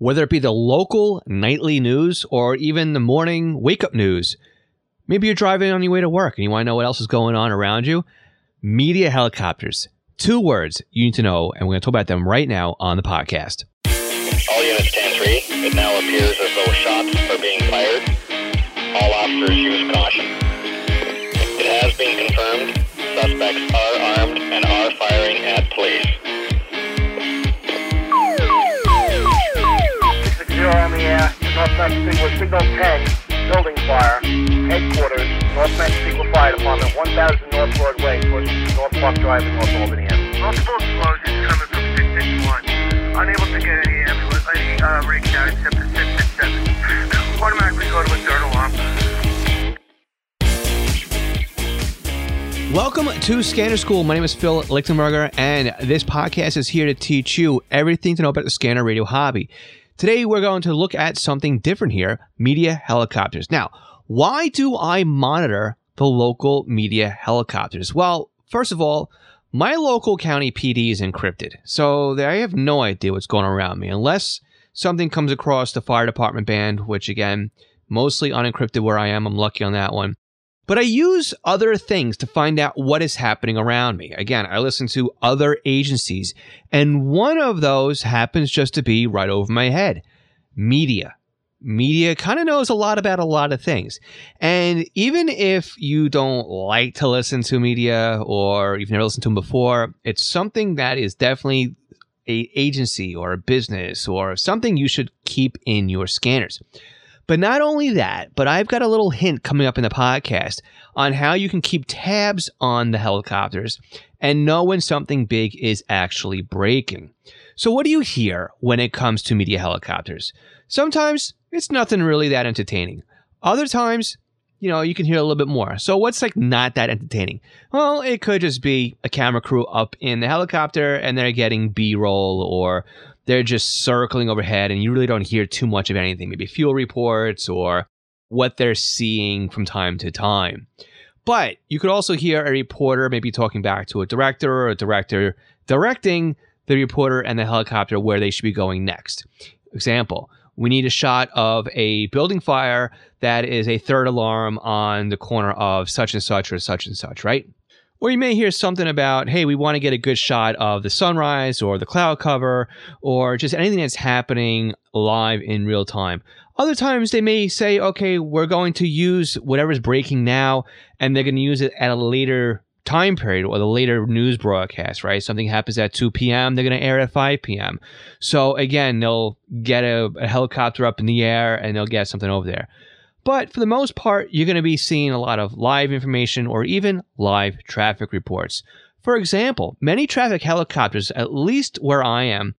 Whether it be the local nightly news or even the morning wake up news. Maybe you're driving on your way to work and you want to know what else is going on around you. Media helicopters. Two words you need to know, and we're going to talk about them right now on the podcast. All units 10-3. It now appears as though shots are being fired. All officers use caution. It has been confirmed. Suspects are armed and are firing at police. Air. Northwest Signal, Signal 10, building fire, headquarters, Northwest Signal Fire Department, 1000 North Broadway, towards North Park Drive in North Albany. Multiple explosions coming from 661. Unable to get any ambulance, any uh, rig down except for 667. Automatically go to a third alarm. Welcome to Scanner School. My name is Phil Lichtenberger, and this podcast is here to teach you everything to know about the scanner radio hobby. Today, we're going to look at something different here media helicopters. Now, why do I monitor the local media helicopters? Well, first of all, my local county PD is encrypted, so I have no idea what's going around me unless something comes across the fire department band, which again, mostly unencrypted where I am. I'm lucky on that one. But I use other things to find out what is happening around me. Again, I listen to other agencies, and one of those happens just to be right over my head media. Media kind of knows a lot about a lot of things. And even if you don't like to listen to media or you've never listened to them before, it's something that is definitely a agency or a business or something you should keep in your scanners. But not only that, but I've got a little hint coming up in the podcast on how you can keep tabs on the helicopters and know when something big is actually breaking. So, what do you hear when it comes to media helicopters? Sometimes it's nothing really that entertaining. Other times, you know, you can hear a little bit more. So, what's like not that entertaining? Well, it could just be a camera crew up in the helicopter and they're getting B roll or they're just circling overhead and you really don't hear too much of anything, maybe fuel reports or what they're seeing from time to time. But you could also hear a reporter maybe talking back to a director or a director directing the reporter and the helicopter where they should be going next. Example, we need a shot of a building fire that is a third alarm on the corner of such and such or such and such, right? Or you may hear something about, hey, we want to get a good shot of the sunrise or the cloud cover or just anything that's happening live in real time. Other times they may say, okay, we're going to use whatever's breaking now and they're going to use it at a later time period or the later news broadcast, right? Something happens at 2 p.m., they're going to air at 5 p.m. So again, they'll get a, a helicopter up in the air and they'll get something over there. But for the most part, you're going to be seeing a lot of live information or even live traffic reports. For example, many traffic helicopters, at least where I am,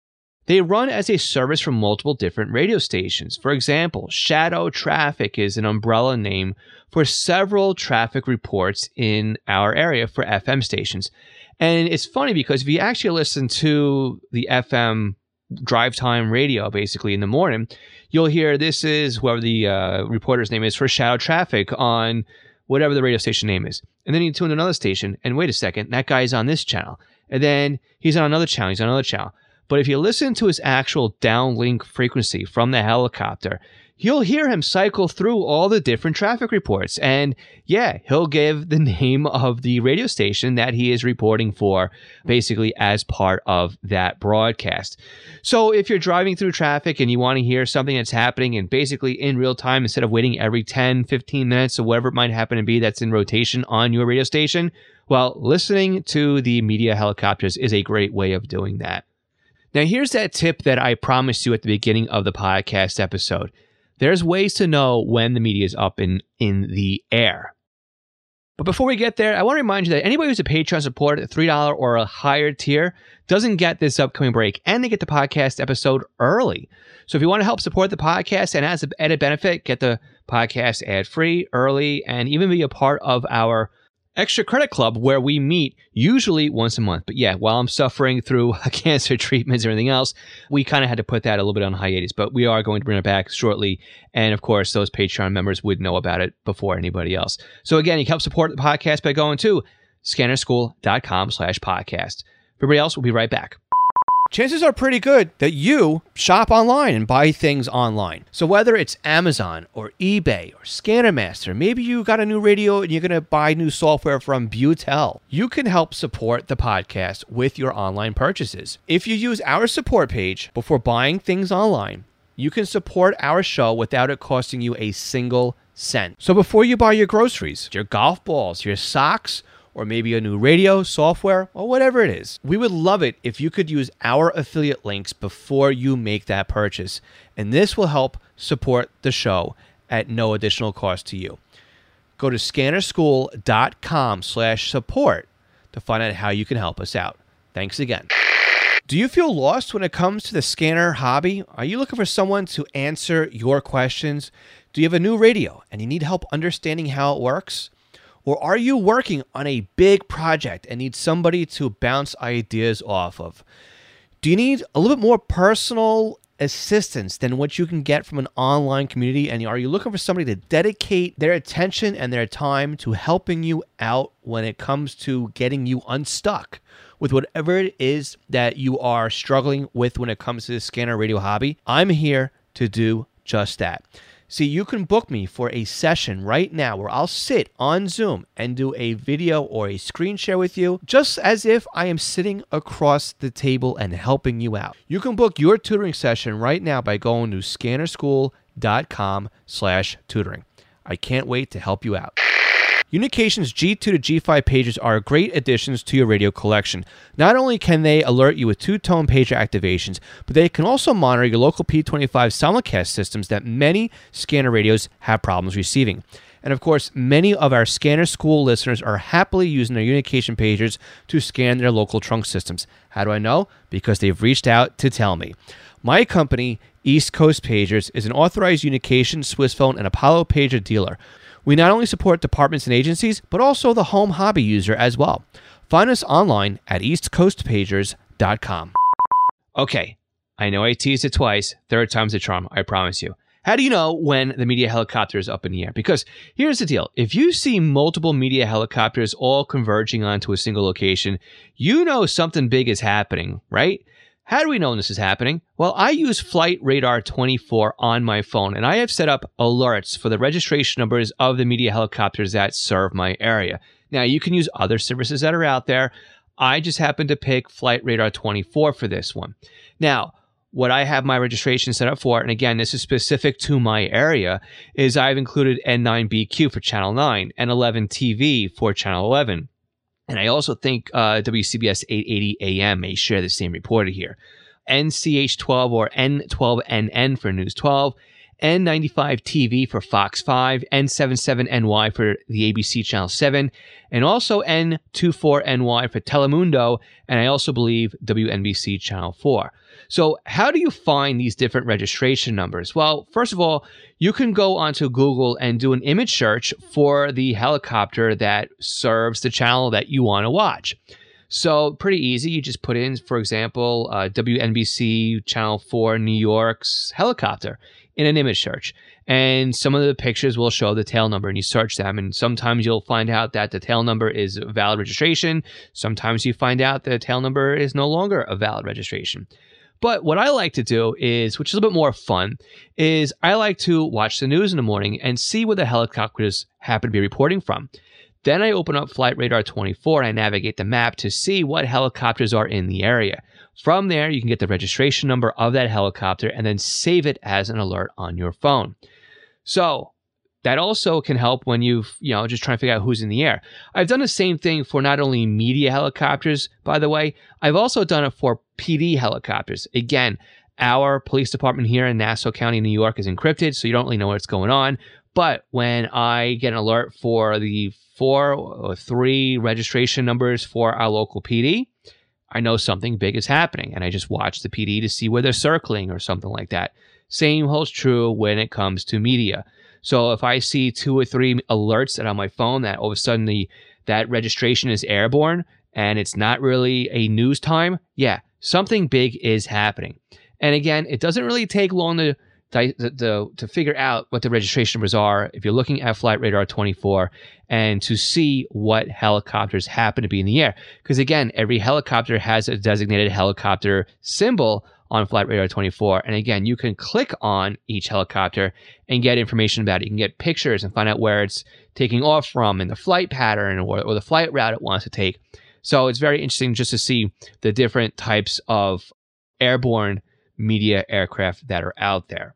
they run as a service from multiple different radio stations. For example, Shadow Traffic is an umbrella name for several traffic reports in our area for FM stations. And it's funny because if you actually listen to the FM drive time radio basically in the morning, you'll hear this is whoever the uh, reporter's name is for Shadow Traffic on whatever the radio station name is. And then you tune to another station, and wait a second, that guy's on this channel. And then he's on another channel, he's on another channel. But if you listen to his actual downlink frequency from the helicopter, you'll hear him cycle through all the different traffic reports. And yeah, he'll give the name of the radio station that he is reporting for basically as part of that broadcast. So if you're driving through traffic and you want to hear something that's happening and basically in real time instead of waiting every 10, 15 minutes or whatever it might happen to be that's in rotation on your radio station, well, listening to the media helicopters is a great way of doing that. Now, here's that tip that I promised you at the beginning of the podcast episode there's ways to know when the media is up in, in the air. But before we get there, I want to remind you that anybody who's a Patreon supporter at $3 or a higher tier doesn't get this upcoming break and they get the podcast episode early. So if you want to help support the podcast and as an added benefit, get the podcast ad free, early, and even be a part of our Extra Credit Club, where we meet usually once a month. But yeah, while I'm suffering through cancer treatments or anything else, we kind of had to put that a little bit on hiatus. But we are going to bring it back shortly. And of course, those Patreon members would know about it before anybody else. So again, you can help support the podcast by going to scannerschool.com slash podcast. Everybody else, we'll be right back. Chances are pretty good that you shop online and buy things online. So whether it's Amazon or eBay or ScannerMaster, maybe you got a new radio and you're going to buy new software from Butel, you can help support the podcast with your online purchases. If you use our support page before buying things online, you can support our show without it costing you a single cent. So before you buy your groceries, your golf balls, your socks, or maybe a new radio, software, or whatever it is. We would love it if you could use our affiliate links before you make that purchase. And this will help support the show at no additional cost to you. Go to scannerschool.com slash support to find out how you can help us out. Thanks again. Do you feel lost when it comes to the scanner hobby? Are you looking for someone to answer your questions? Do you have a new radio and you need help understanding how it works? Or are you working on a big project and need somebody to bounce ideas off of? Do you need a little bit more personal assistance than what you can get from an online community? And are you looking for somebody to dedicate their attention and their time to helping you out when it comes to getting you unstuck with whatever it is that you are struggling with when it comes to the scanner radio hobby? I'm here to do just that. See, you can book me for a session right now where I'll sit on Zoom and do a video or a screen share with you, just as if I am sitting across the table and helping you out. You can book your tutoring session right now by going to scannerschool.com slash tutoring. I can't wait to help you out. Unication's G2 to G5 pages are great additions to your radio collection. Not only can they alert you with two tone pager activations, but they can also monitor your local P25 simulcast systems that many scanner radios have problems receiving. And of course, many of our scanner school listeners are happily using their Unication pagers to scan their local trunk systems. How do I know? Because they've reached out to tell me. My company, East Coast Pagers, is an authorized Unication, Swissphone, and Apollo pager dealer. We not only support departments and agencies, but also the home hobby user as well. Find us online at eastcoastpagers.com. Okay, I know I teased it twice. Third time's a charm, I promise you. How do you know when the media helicopter is up in the air? Because here's the deal if you see multiple media helicopters all converging onto a single location, you know something big is happening, right? How do we know this is happening? Well, I use Flight Radar 24 on my phone, and I have set up alerts for the registration numbers of the media helicopters that serve my area. Now, you can use other services that are out there. I just happen to pick Flight Radar 24 for this one. Now, what I have my registration set up for, and again, this is specific to my area, is I've included N9BQ for Channel 9 and 11TV for Channel 11. And I also think uh, WCBS 880 AM may share the same reporter here. NCH12 or N12NN for News 12, N95 TV for Fox 5, N77NY for the ABC Channel 7, and also N24NY for Telemundo, and I also believe WNBC Channel 4. So, how do you find these different registration numbers? Well, first of all, you can go onto Google and do an image search for the helicopter that serves the channel that you want to watch. So, pretty easy. You just put in, for example, uh, WNBC Channel 4 New York's helicopter in an image search. And some of the pictures will show the tail number, and you search them. And sometimes you'll find out that the tail number is valid registration. Sometimes you find out the tail number is no longer a valid registration. But what I like to do is, which is a bit more fun, is I like to watch the news in the morning and see where the helicopters happen to be reporting from. Then I open up Flight Radar 24 and I navigate the map to see what helicopters are in the area. From there, you can get the registration number of that helicopter and then save it as an alert on your phone. So that also can help when you've, you know, just trying to figure out who's in the air. I've done the same thing for not only media helicopters, by the way, I've also done it for PD helicopters. Again, our police department here in Nassau County, New York is encrypted, so you don't really know what's going on. But when I get an alert for the four or three registration numbers for our local PD, I know something big is happening and I just watch the PD to see where they're circling or something like that. Same holds true when it comes to media. So if I see two or three alerts that on my phone that all of a sudden the that registration is airborne and it's not really a news time, yeah, something big is happening. And again, it doesn't really take long to the, the, to figure out what the registration numbers are if you're looking at Flight Radar 24 and to see what helicopters happen to be in the air. Because again, every helicopter has a designated helicopter symbol on Flight Radar 24. And again, you can click on each helicopter and get information about it. You can get pictures and find out where it's taking off from and the flight pattern or, or the flight route it wants to take. So it's very interesting just to see the different types of airborne media aircraft that are out there.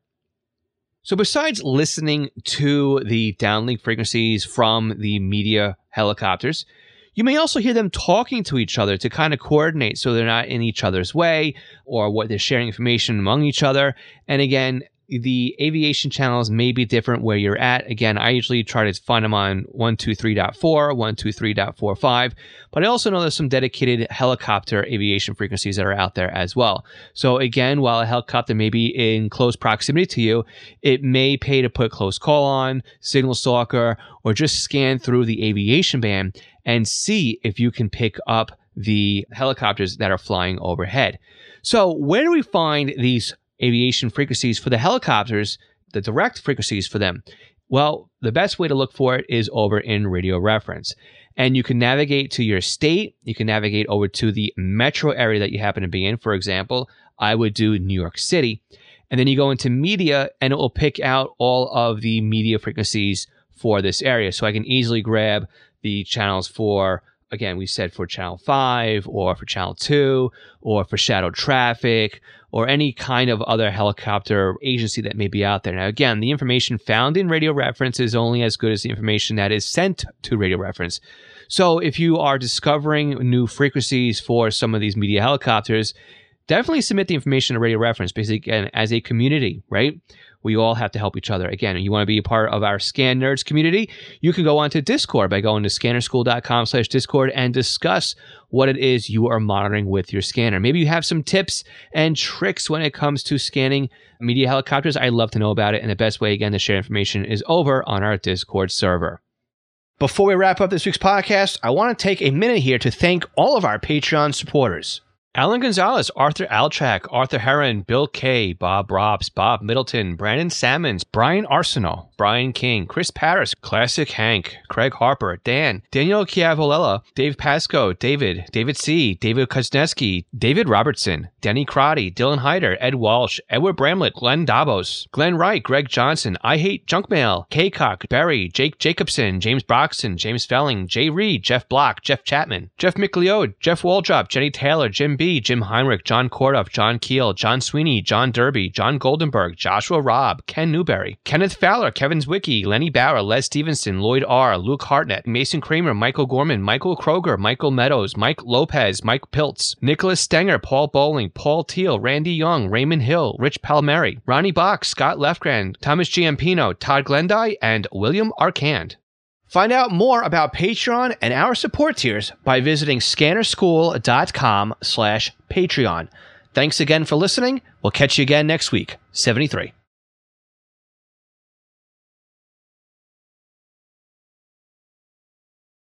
So, besides listening to the downlink frequencies from the media helicopters, you may also hear them talking to each other to kind of coordinate so they're not in each other's way or what they're sharing information among each other. And again, the aviation channels may be different where you're at. Again, I usually try to find them on 123.4, 123.45, but I also know there's some dedicated helicopter aviation frequencies that are out there as well. So again, while a helicopter may be in close proximity to you, it may pay to put close call on, signal stalker, or just scan through the aviation band and see if you can pick up the helicopters that are flying overhead. So, where do we find these aviation frequencies for the helicopters, the direct frequencies for them? Well, the best way to look for it is over in radio reference. And you can navigate to your state, you can navigate over to the metro area that you happen to be in. For example, I would do New York City. And then you go into media and it will pick out all of the media frequencies for this area. So I can easily grab the channels for again, we said for channel 5 or for channel 2 or for shadow traffic or any kind of other helicopter agency that may be out there. Now, again, the information found in radio reference is only as good as the information that is sent to radio reference. So, if you are discovering new frequencies for some of these media helicopters, definitely submit the information to radio reference because, again, as a community, right? We all have to help each other. Again, you want to be a part of our Scan Nerds community, you can go onto Discord by going to scannerschool.com slash Discord and discuss what it is you are monitoring with your scanner. Maybe you have some tips and tricks when it comes to scanning media helicopters. I'd love to know about it. And the best way, again, to share information is over on our Discord server. Before we wrap up this week's podcast, I want to take a minute here to thank all of our Patreon supporters. Alan Gonzalez, Arthur Altrak, Arthur Heron, Bill Kay, Bob Robs, Bob Middleton, Brandon Salmons, Brian Arsenal, Brian King, Chris Paris, Classic Hank, Craig Harper, Dan, Daniel Chiavolella, Dave Pasco, David, David C., David Kuzneski, David Robertson, Denny Crotty, Dylan Hyder, Ed Walsh, Edward Bramlett, Glenn Davos, Glenn Wright, Greg Johnson, I Hate Junk Mail, Kaycock, Barry, Jake Jacobson, James Broxton, James Felling, Jay Reed, Jeff Block, Jeff Chapman, Jeff McLeod, Jeff Waldrop, Jenny Taylor, Jim B., Jim Heinrich, John Kordoff, John Keel, John Sweeney, John Derby, John Goldenberg, Joshua Robb, Ken Newberry, Kenneth Fowler, Kevin Zwicky, Lenny Bauer, Les Stevenson, Lloyd R., Luke Hartnett, Mason Kramer, Michael Gorman, Michael Kroger, Michael Meadows, Mike Lopez, Mike Piltz, Nicholas Stenger, Paul Bowling, Paul Teal, Randy Young, Raymond Hill, Rich Palmieri, Ronnie Box, Scott Lefgren, Thomas Giampino, Todd Glendy, and William Arcand. Find out more about Patreon and our support tiers by visiting scannerschool.com slash Patreon. Thanks again for listening. We'll catch you again next week. 73.